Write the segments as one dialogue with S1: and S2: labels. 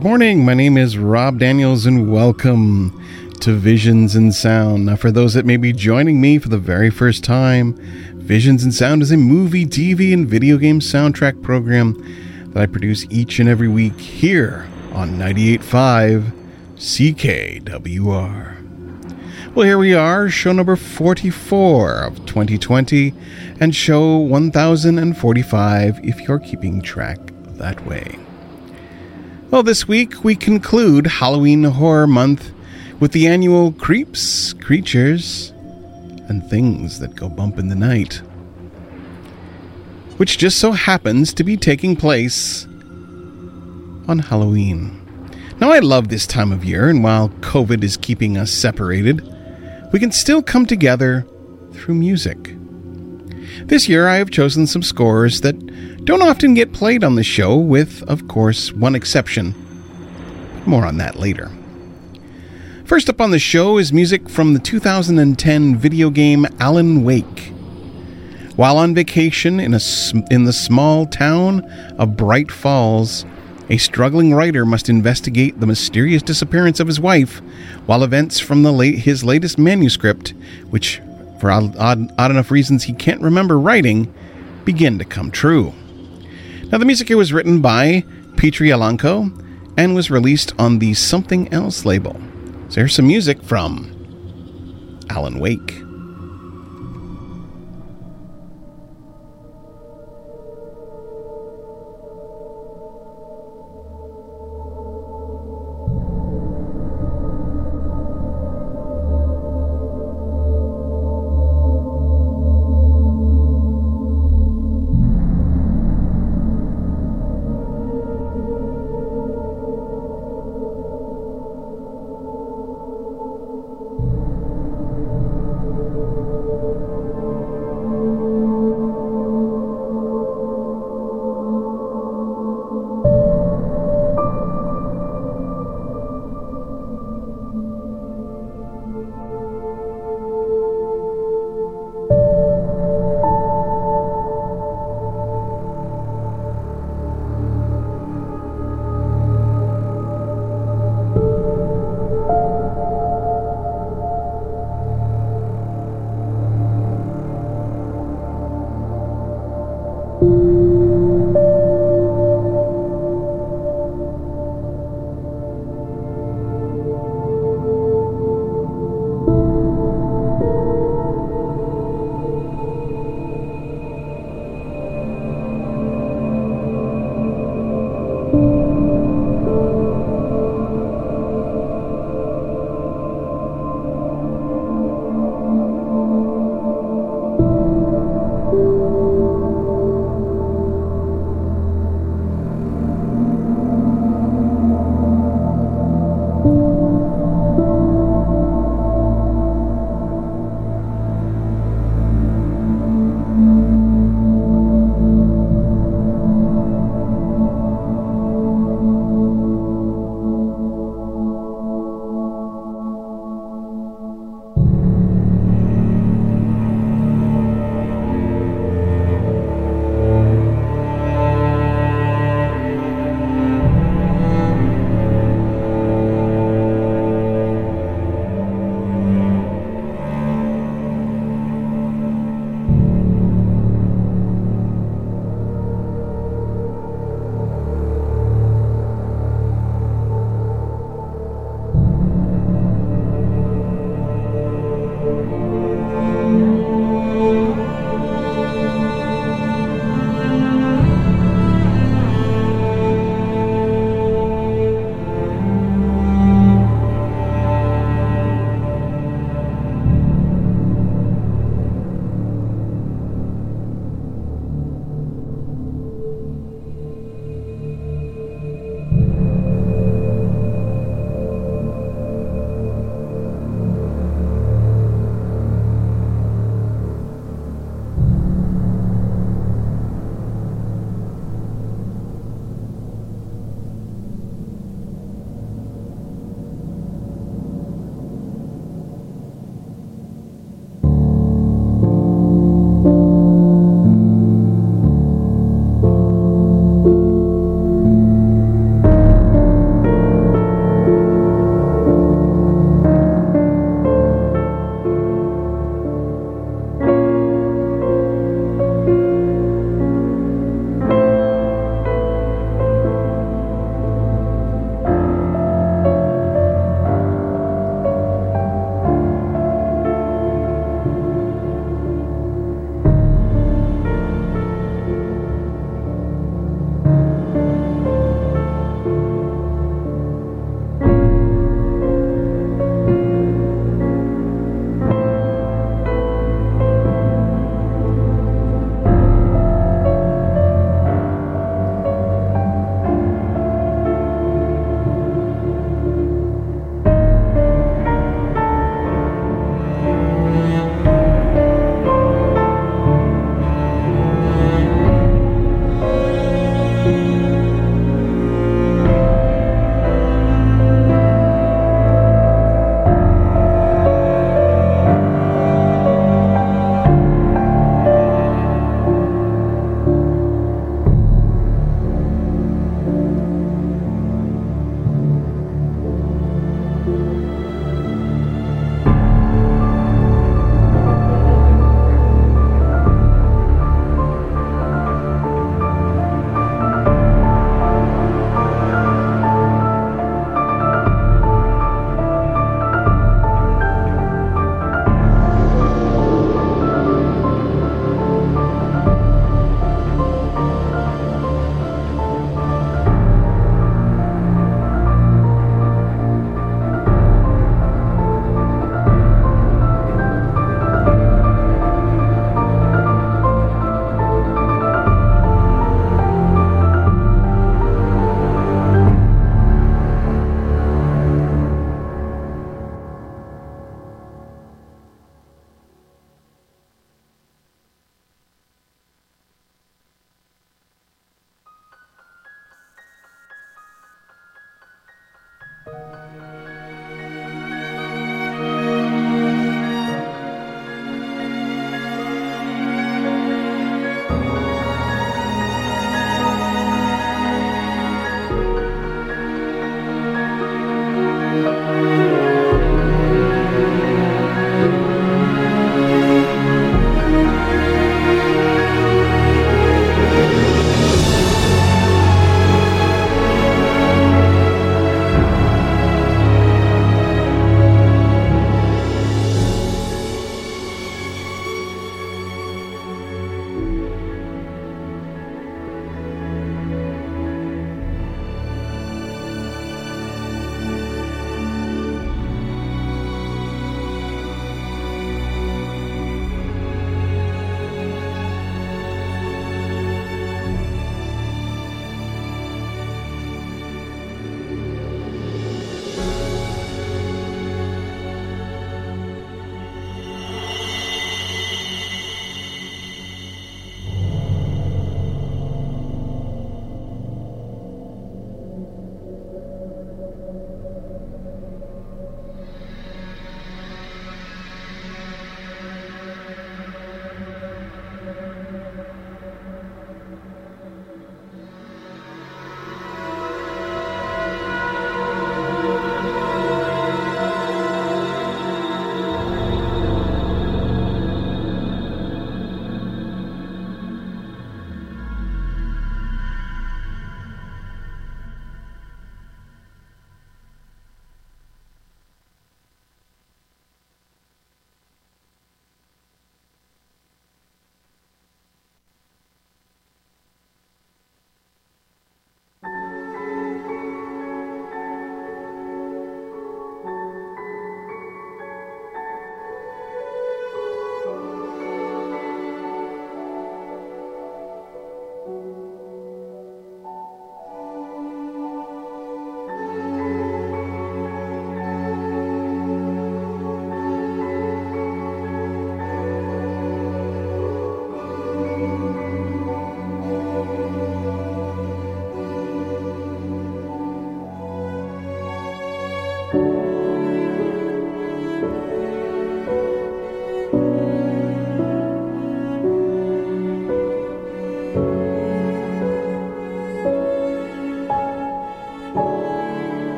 S1: Good morning. My name is Rob Daniels, and welcome to Visions in Sound. Now, for those that may be joining me for the very first time, Visions in Sound is a movie, TV, and video game soundtrack program that I produce each and every week here on 98.5 CKWR. Well, here we are, show number 44 of 2020, and show 1045 if you're keeping track that way. Well, this week we conclude Halloween Horror Month with the annual Creeps, Creatures, and Things That Go Bump in the Night, which just so happens to be taking place on Halloween. Now, I love this time of year, and while COVID is keeping us separated, we can still come together through music. This year, I have chosen some scores that don't often get played on the show, with, of course, one exception. More on that later. First up on the show is music from the 2010 video game Alan Wake. While on vacation in, a, in the small town of Bright Falls, a struggling writer must investigate the mysterious disappearance of his wife, while events from the late, his latest manuscript, which for odd, odd, enough reasons he can't remember writing, begin to come true. Now, the music here was written by Petri Alanko and was released on the Something Else label. So here's some music from Alan Wake.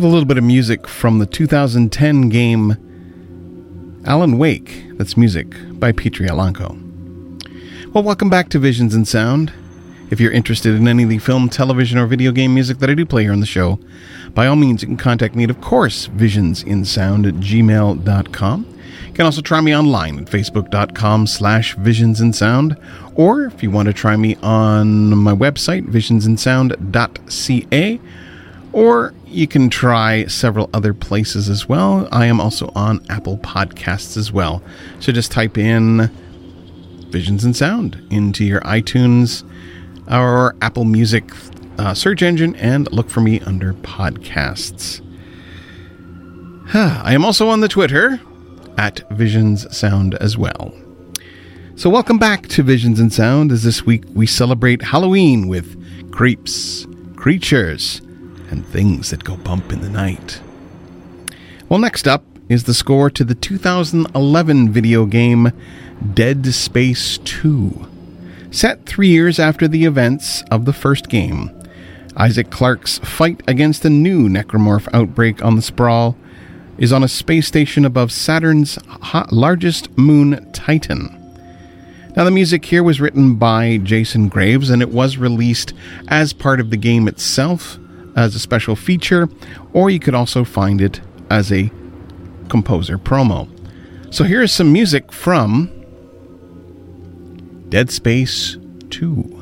S1: With a little bit of music from the 2010 game Alan Wake. That's music by Petri Alanko. Well, welcome back to Visions in Sound. If you're interested in any of the film, television, or video game music that I do play here on the show, by all means, you can contact me at, of course, visionsinsound at gmail.com. You can also try me online at facebook.com slash visionsinsound, or if you want to try me on my website, visionsinsound.ca, or you can try several other places as well. I am also on Apple Podcasts as well. So just type in Visions in Sound into your iTunes or Apple Music uh, search engine and look for me under podcasts. I am also on the Twitter at Visions Sound as well. So, welcome back to Visions in Sound as this week we celebrate Halloween with creeps, creatures, and things that go bump in the night. Well, next up is the score to the 2011 video game Dead Space 2. Set three years after the events of the first game, Isaac Clarke's fight against a new necromorph outbreak on the Sprawl is on a space station above Saturn's largest moon, Titan. Now, the music here was written by Jason Graves and it was released as part of the game itself as a special feature, or you could also find it as a composer promo. So here is some music from Dead Space 2.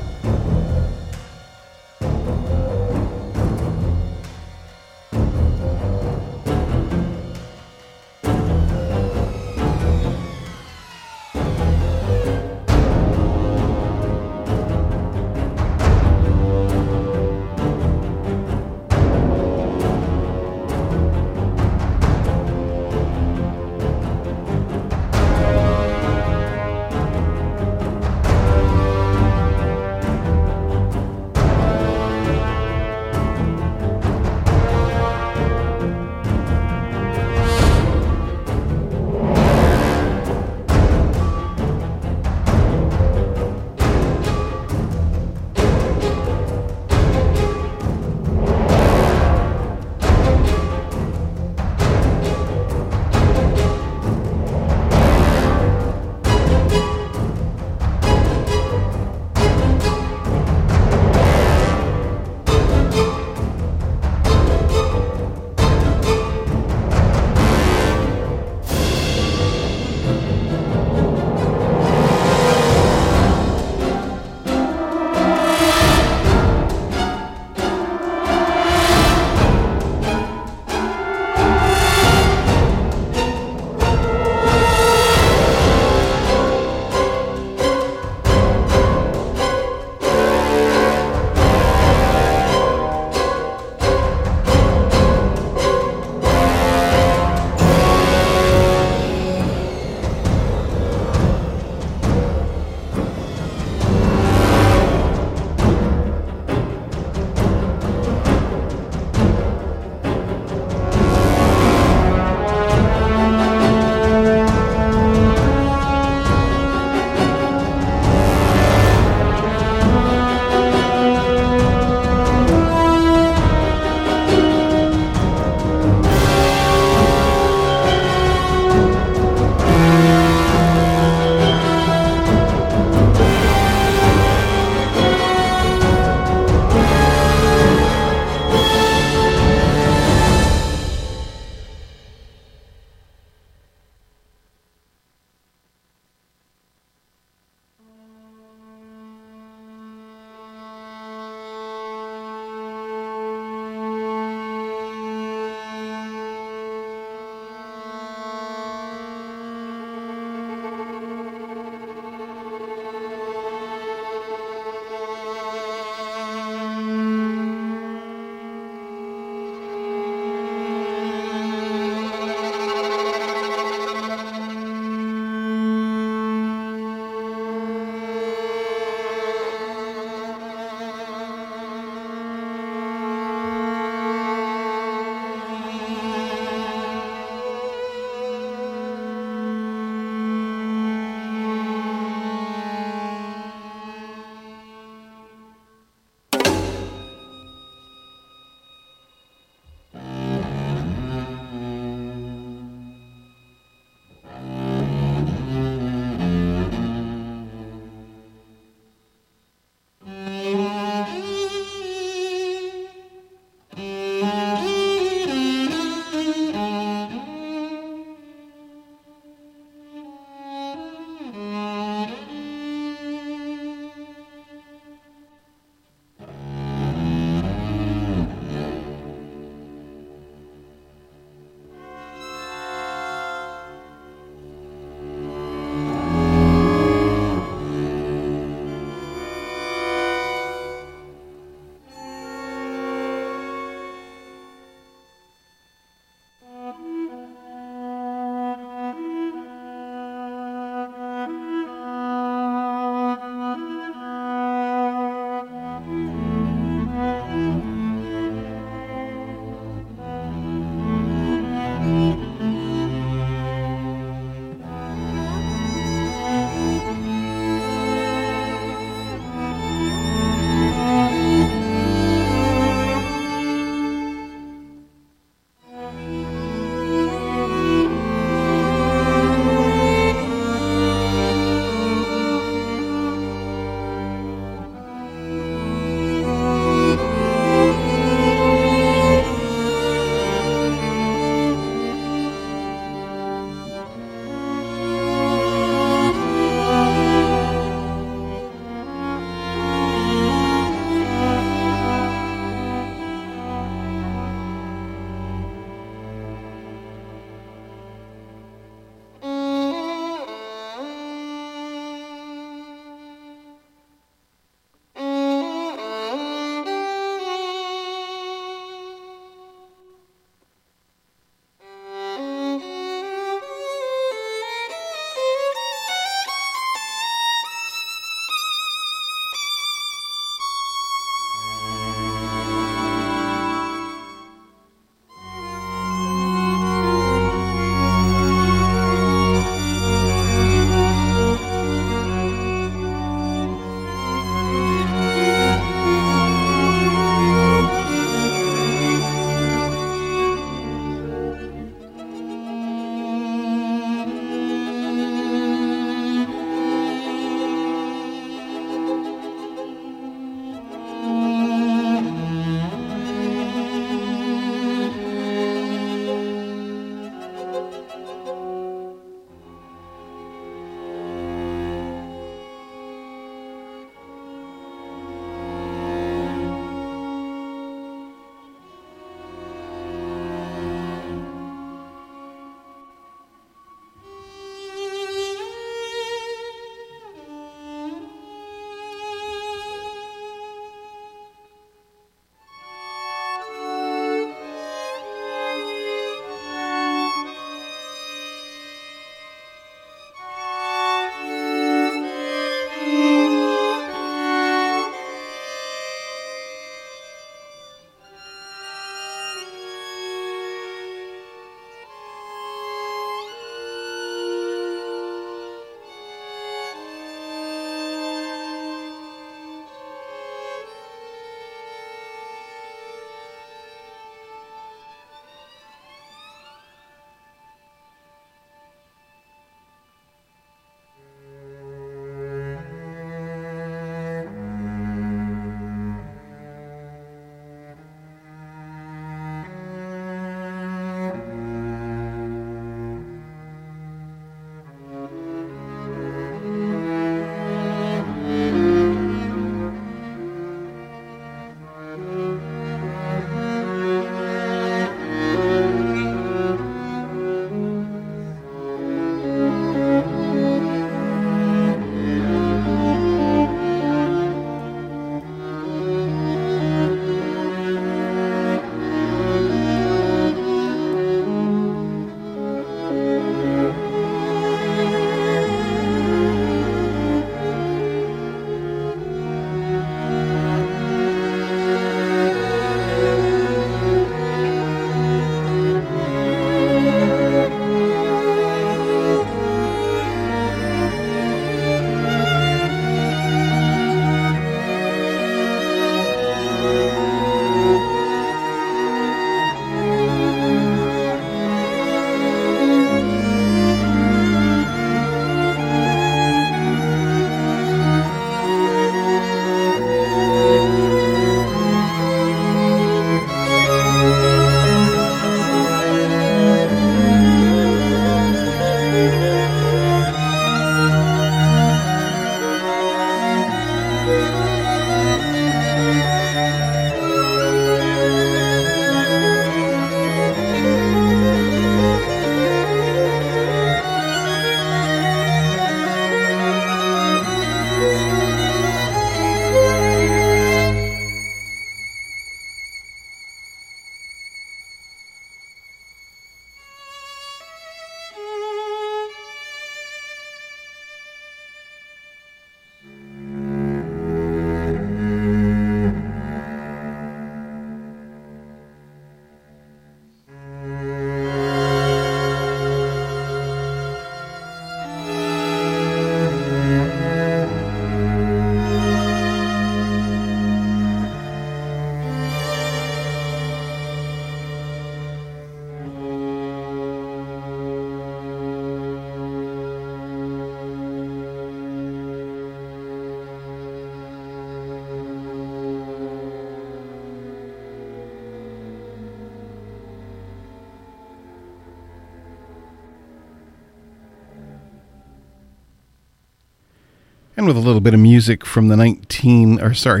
S1: And with a little bit of music from the 19 or sorry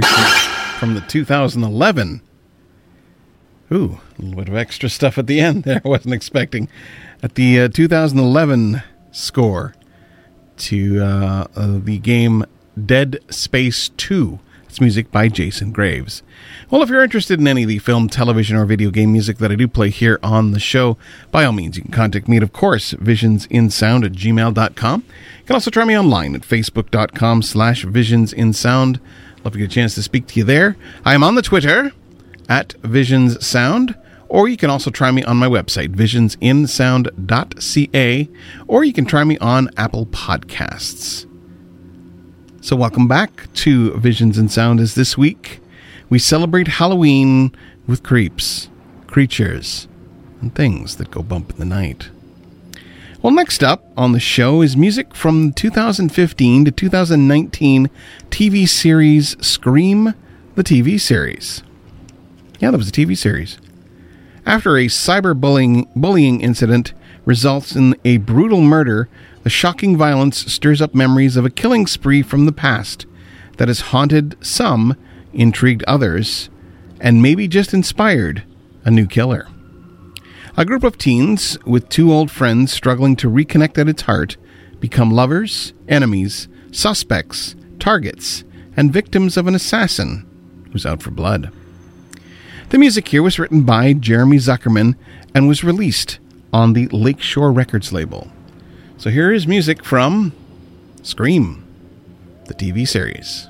S1: from the 2011 ooh a little bit of extra stuff at the end there i wasn't expecting. At the uh, 2011 score to uh, uh, the game dead space 2 it's music by Jason Graves. Well, if you're interested in any of the film, television, or video game music that I do play here on the show, by all means, you can contact me at, of course, visionsinsound at gmail.com. You can also try me online at facebook.com slash visionsinsound. Love to get a chance to speak to you there. I am on the Twitter at visionssound, or you can also try me on my website, visionsinsound.ca, or you can try me on Apple Podcasts. So, welcome back to Visions in Sound. As this week we celebrate Halloween with creeps, creatures, and things that go bump in the night. Well, next up on the show is music from 2015 to 2019 TV series Scream, the TV series. Yeah, that was a TV series. After a cyberbullying bullying incident results in a brutal murder the shocking violence stirs up memories of a killing spree from the past that has haunted some, intrigued others, and maybe just inspired a new killer. A group of teens with two old friends struggling to reconnect at its heart become lovers, enemies, suspects, targets, and victims of an assassin who's out for blood. The music here was written by Jeremy Zuckerman and was released on the Lakeshore Records label. So here is music from Scream, the TV series.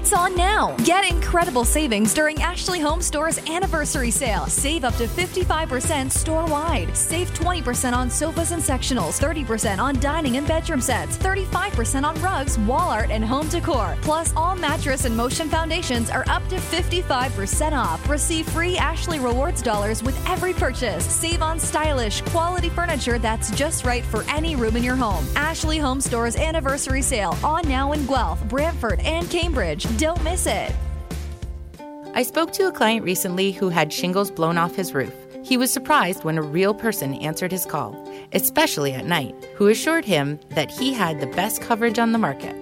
S2: It's on now. Get incredible savings during Ashley Home Store's anniversary sale. Save up to 55% store wide. Save 20% on sofas and sectionals, 30% on dining and bedroom sets, 35% on rugs, wall art, and home decor. Plus, all mattress and motion foundations are up to 55% off. Receive free Ashley Rewards dollars with every purchase. Save on stylish, quality furniture that's just right for any room in your home. Ashley Home Store's anniversary sale on now in Guelph, Brantford, and Cambridge. Don't miss it.
S3: I spoke to a client recently who had shingles blown off his roof. He was surprised when a real person answered his call, especially at night, who assured him that he had the best coverage on the market.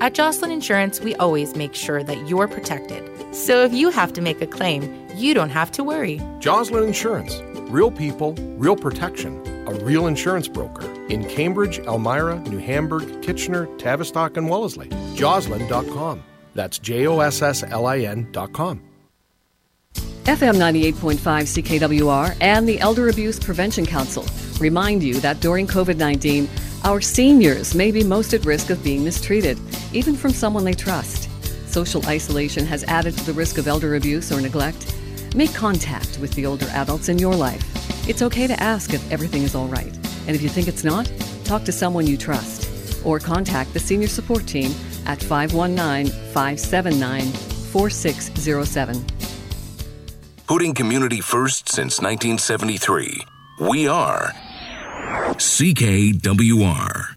S3: At Josslin Insurance, we always make sure that you're protected. So if you have to make a claim, you don't have to worry.
S4: Josslin Insurance. Real people, real protection. A real insurance broker. In Cambridge, Elmira, New Hamburg, Kitchener, Tavistock, and Wellesley. Josslin.com. That's J O S S L I N dot com.
S5: FM 98.5 CKWR and the Elder Abuse Prevention Council remind you that during COVID 19, our seniors may be most at risk of being mistreated, even from someone they trust. Social isolation has added to the risk of elder abuse or neglect. Make contact with the older adults in your life. It's okay to ask if everything is all right. And if you think it's not, talk to someone you trust. Or contact the senior support team at 519 579 4607.
S6: Putting community first since 1973. We are CKWR.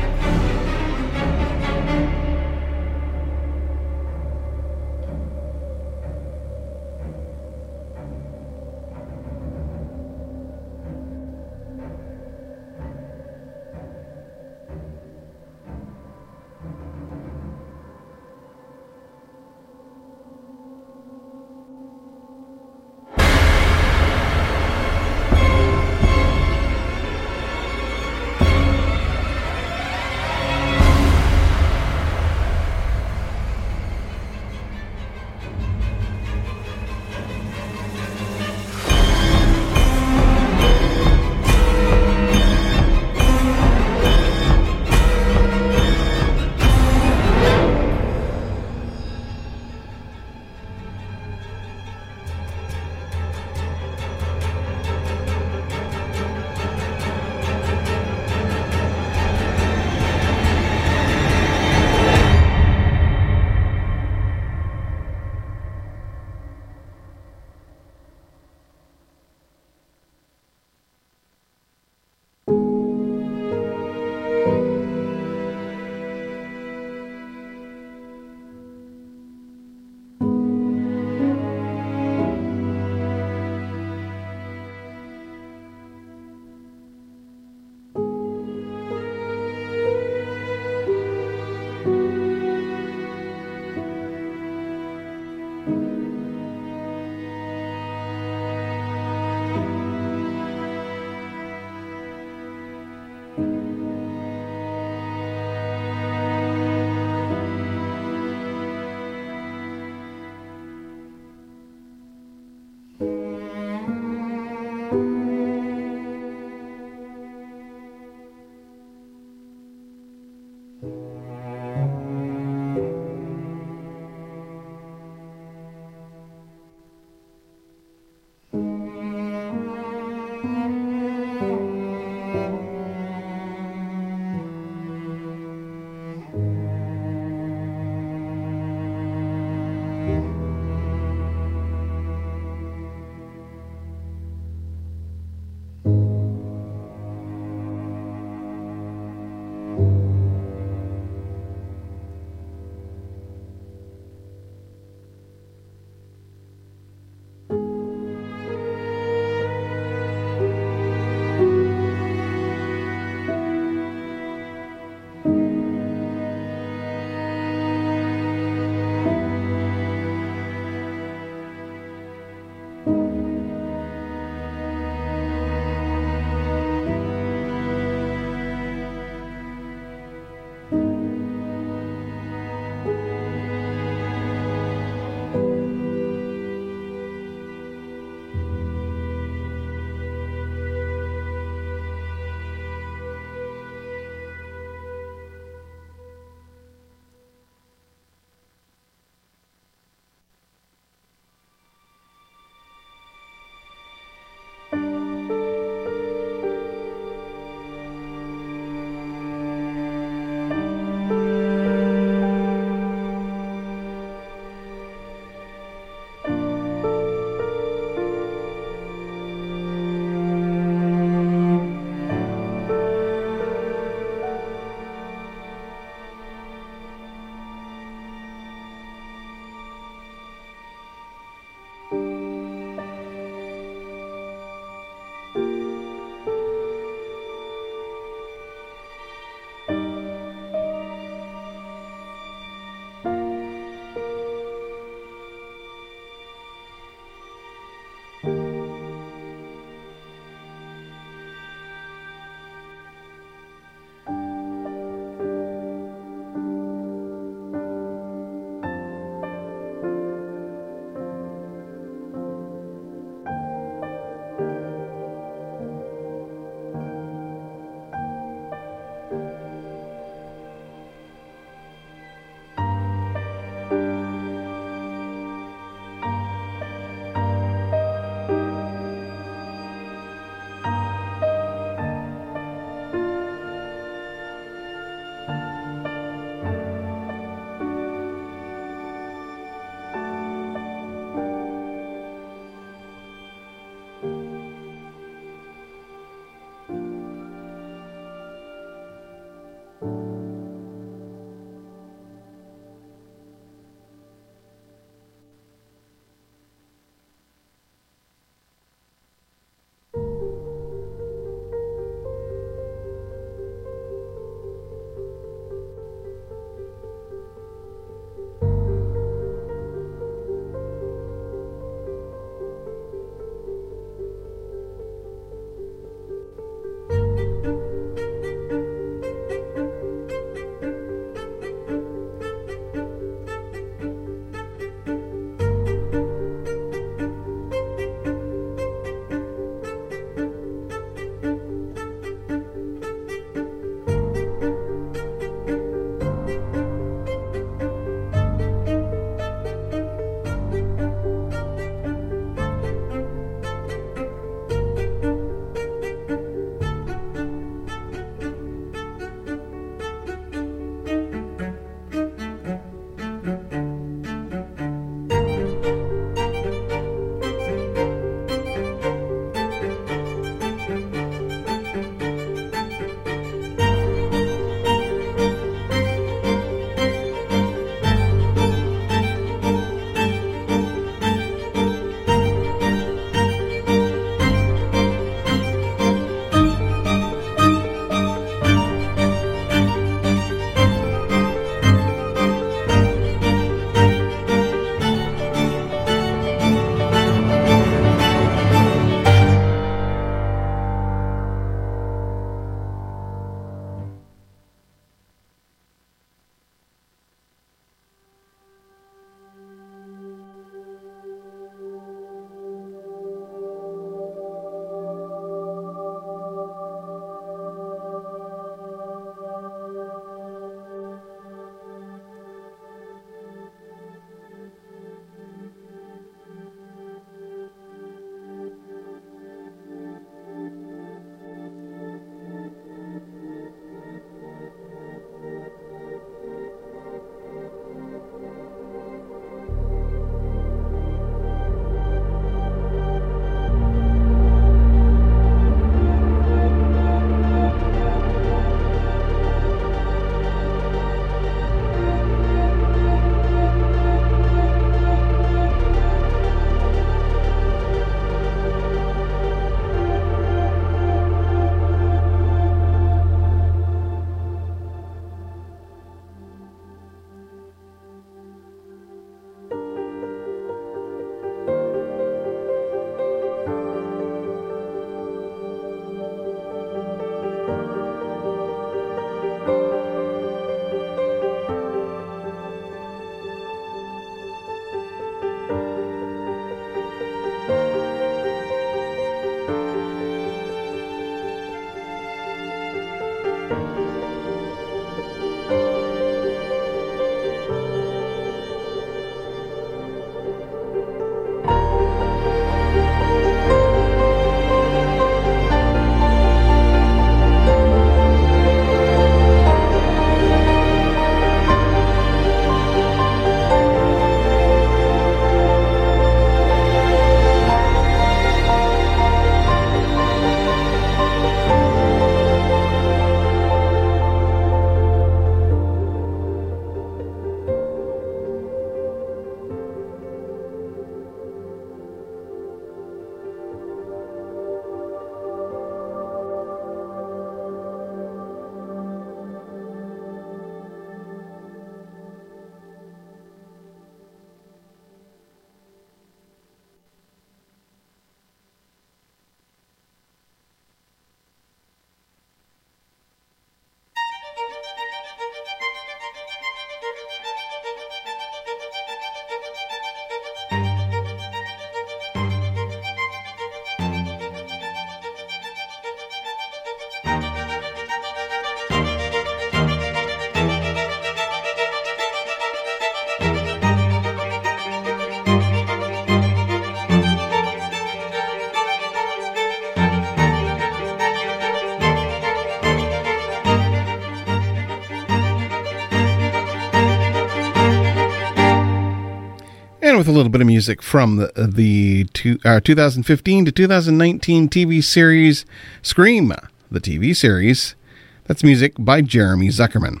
S1: With a little bit of music from the the two, uh, 2015 to 2019 TV series Scream, the TV series. That's music by Jeremy Zuckerman.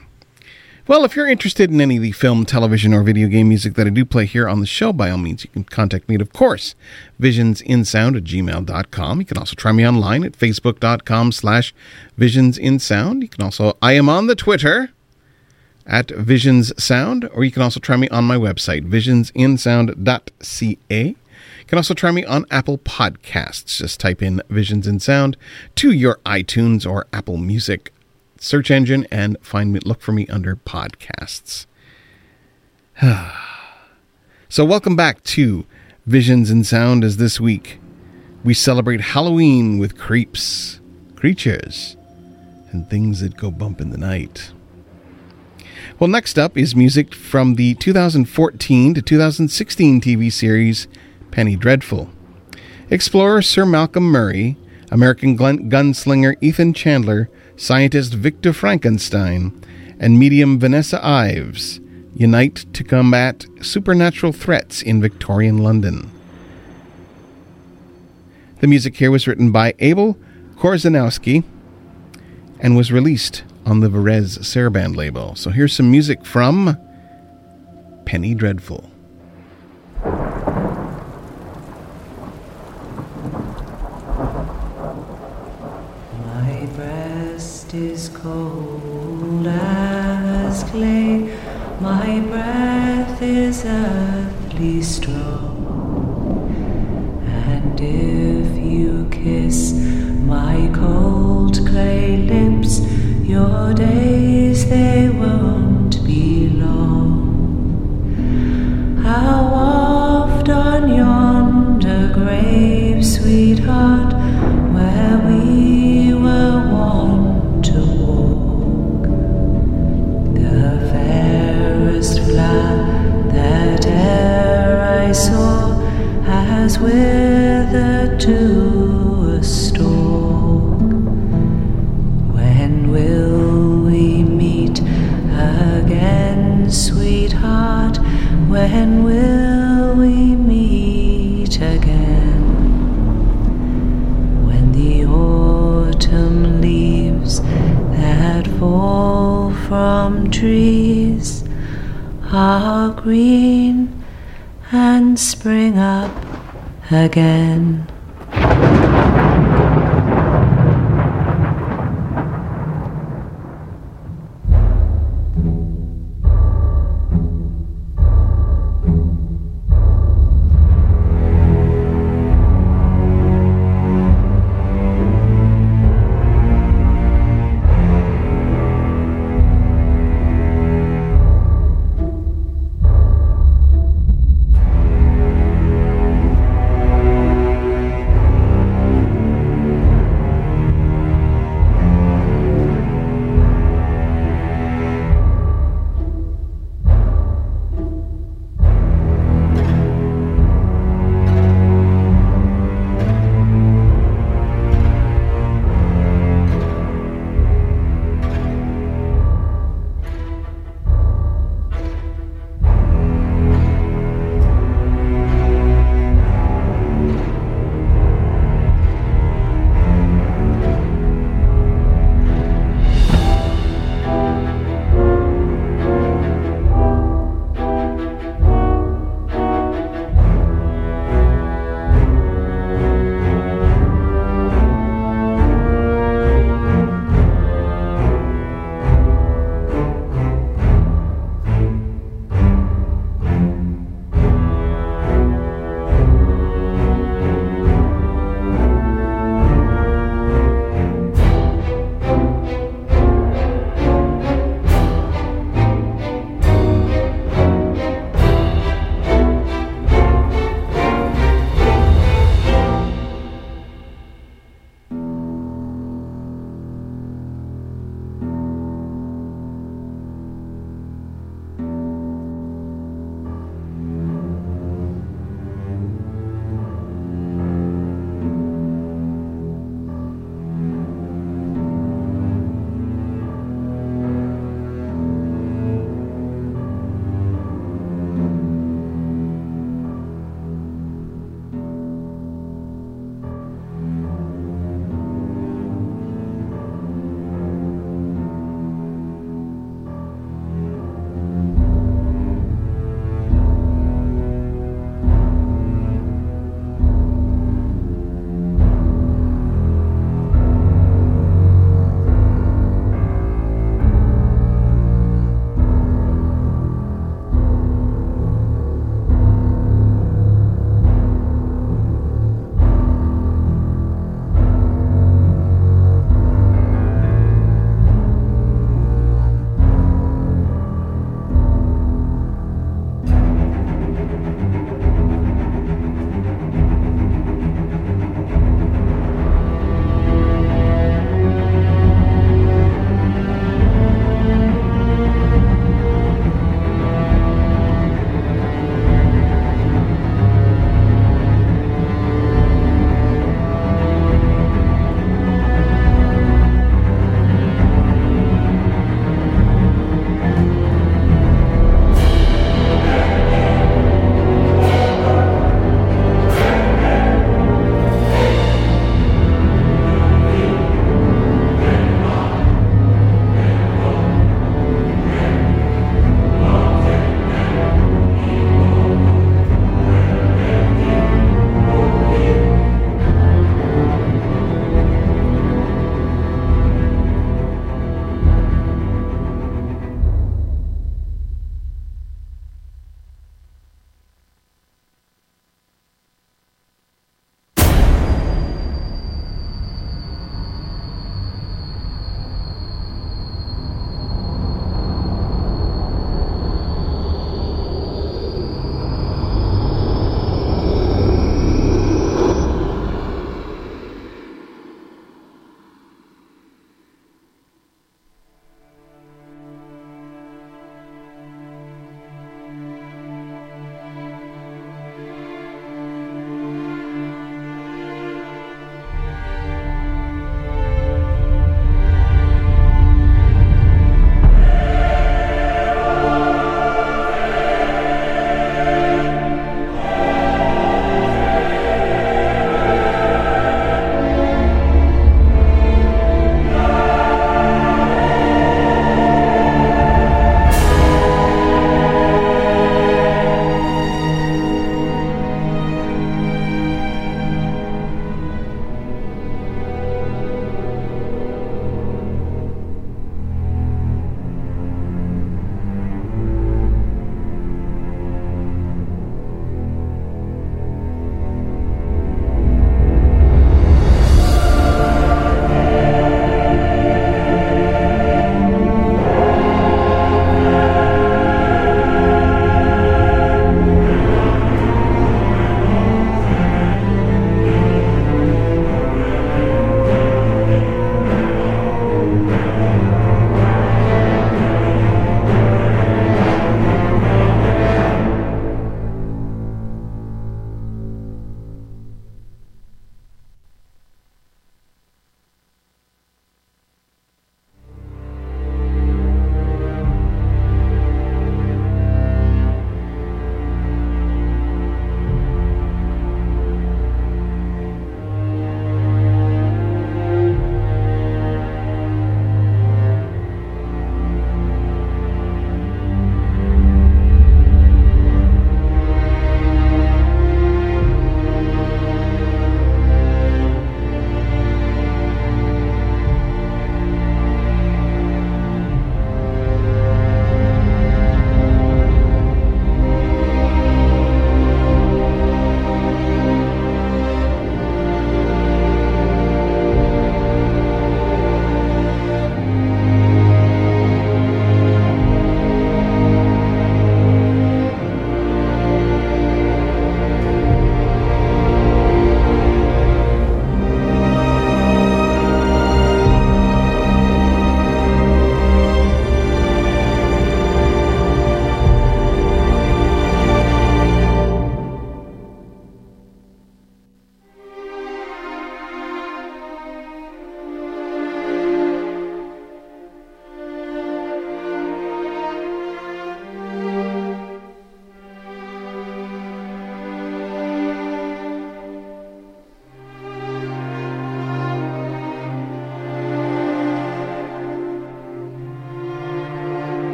S1: Well, if you're interested in any of the film, television, or video game music that I do play here on the show, by all means, you can contact me of course, visionsinsound at gmail.com. You can also try me online at facebook.com slash visionsinsound. You can also, I am on the Twitter at Visions Sound, or you can also try me on my website, visionsinsound.ca. You can also try me on Apple Podcasts. Just type in Visions in Sound to your iTunes or Apple Music search engine and find me look for me under podcasts. so welcome back to Visions in Sound as this week we celebrate Halloween with creeps, creatures, and things that go bump in the night. Well, next up is music from the 2014 to 2016 TV series Penny Dreadful. Explorer Sir Malcolm Murray, American gun- gunslinger Ethan Chandler, scientist Victor Frankenstein, and medium Vanessa Ives unite to combat supernatural threats in Victorian London. The music here was written by Abel Korzeniowski and was released on the Varese Sarabande label. So here's some music from Penny Dreadful.
S7: My breast is cold as clay, my breath is earthly straw. Your days spring up again.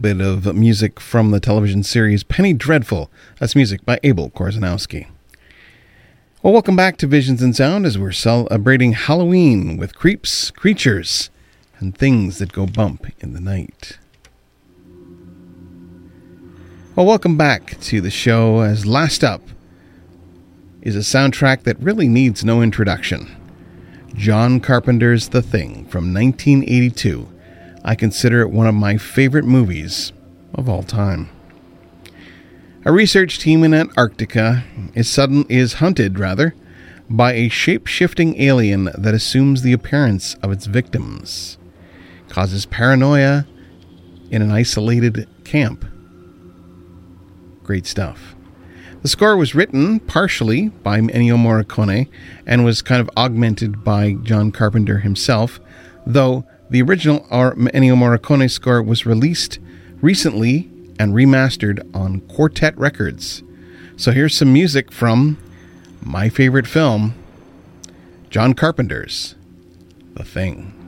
S1: Bit of music from the television series Penny Dreadful. That's music by Abel Korzeniowski. Well, welcome back to Visions in Sound as we're celebrating Halloween with creeps, creatures, and things that go bump in the night. Well, welcome back to the show as last up is a soundtrack that really needs no introduction. John Carpenter's The Thing from 1982. I consider it one of my favorite movies of all time. A research team in Antarctica is sudden is hunted rather by a shape-shifting alien that assumes the appearance of its victims. Causes paranoia in an isolated camp. Great stuff. The score was written partially by Ennio Morricone and was kind of augmented by John Carpenter himself, though the original Ennio Morricone score was released recently and remastered on Quartet Records. So here's some music from my favorite film, John Carpenter's The Thing.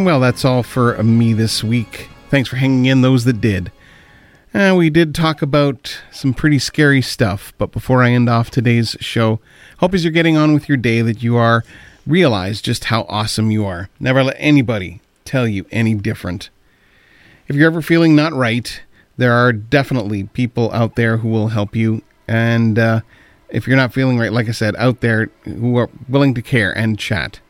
S1: And well, that's all for me this week. Thanks for hanging in, those that did. Uh, we did talk about some pretty scary stuff, but before I end off today's show, hope as you're getting on with your day that you are realize just how awesome you are. Never let anybody tell you any different. If you're ever feeling not right, there are definitely people out there who will help you. And uh, if you're not feeling right, like I said, out there who are willing to care and chat.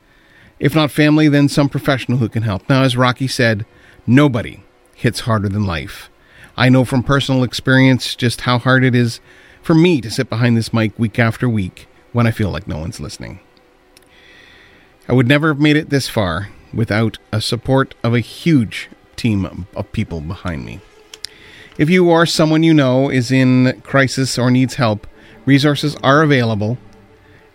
S1: If not family, then some professional who can help. Now, as Rocky said, nobody hits harder than life. I know from personal experience just how hard it is for me to sit behind this mic week after week when I feel like no one's listening. I would never have made it this far without a support of a huge team of people behind me. If you or someone you know is in crisis or needs help, resources are available.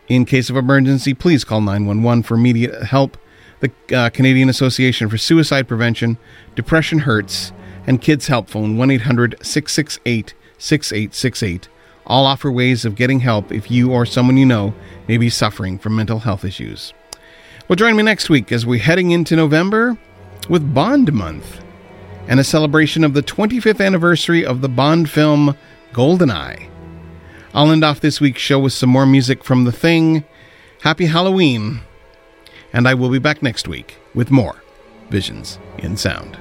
S1: In case of emergency, please call 911 for immediate help. The uh, Canadian Association for Suicide Prevention, Depression Hurts, and Kids Help Phone 1 800 668 6868 all offer ways of getting help if you or someone you know may be suffering from mental health issues. Well, join me next week as we're heading into November with Bond Month and a celebration of the 25th anniversary of the Bond film Goldeneye. I'll end off this week's show with some more music from The Thing. Happy Halloween! And I will be back next week with more Visions in Sound.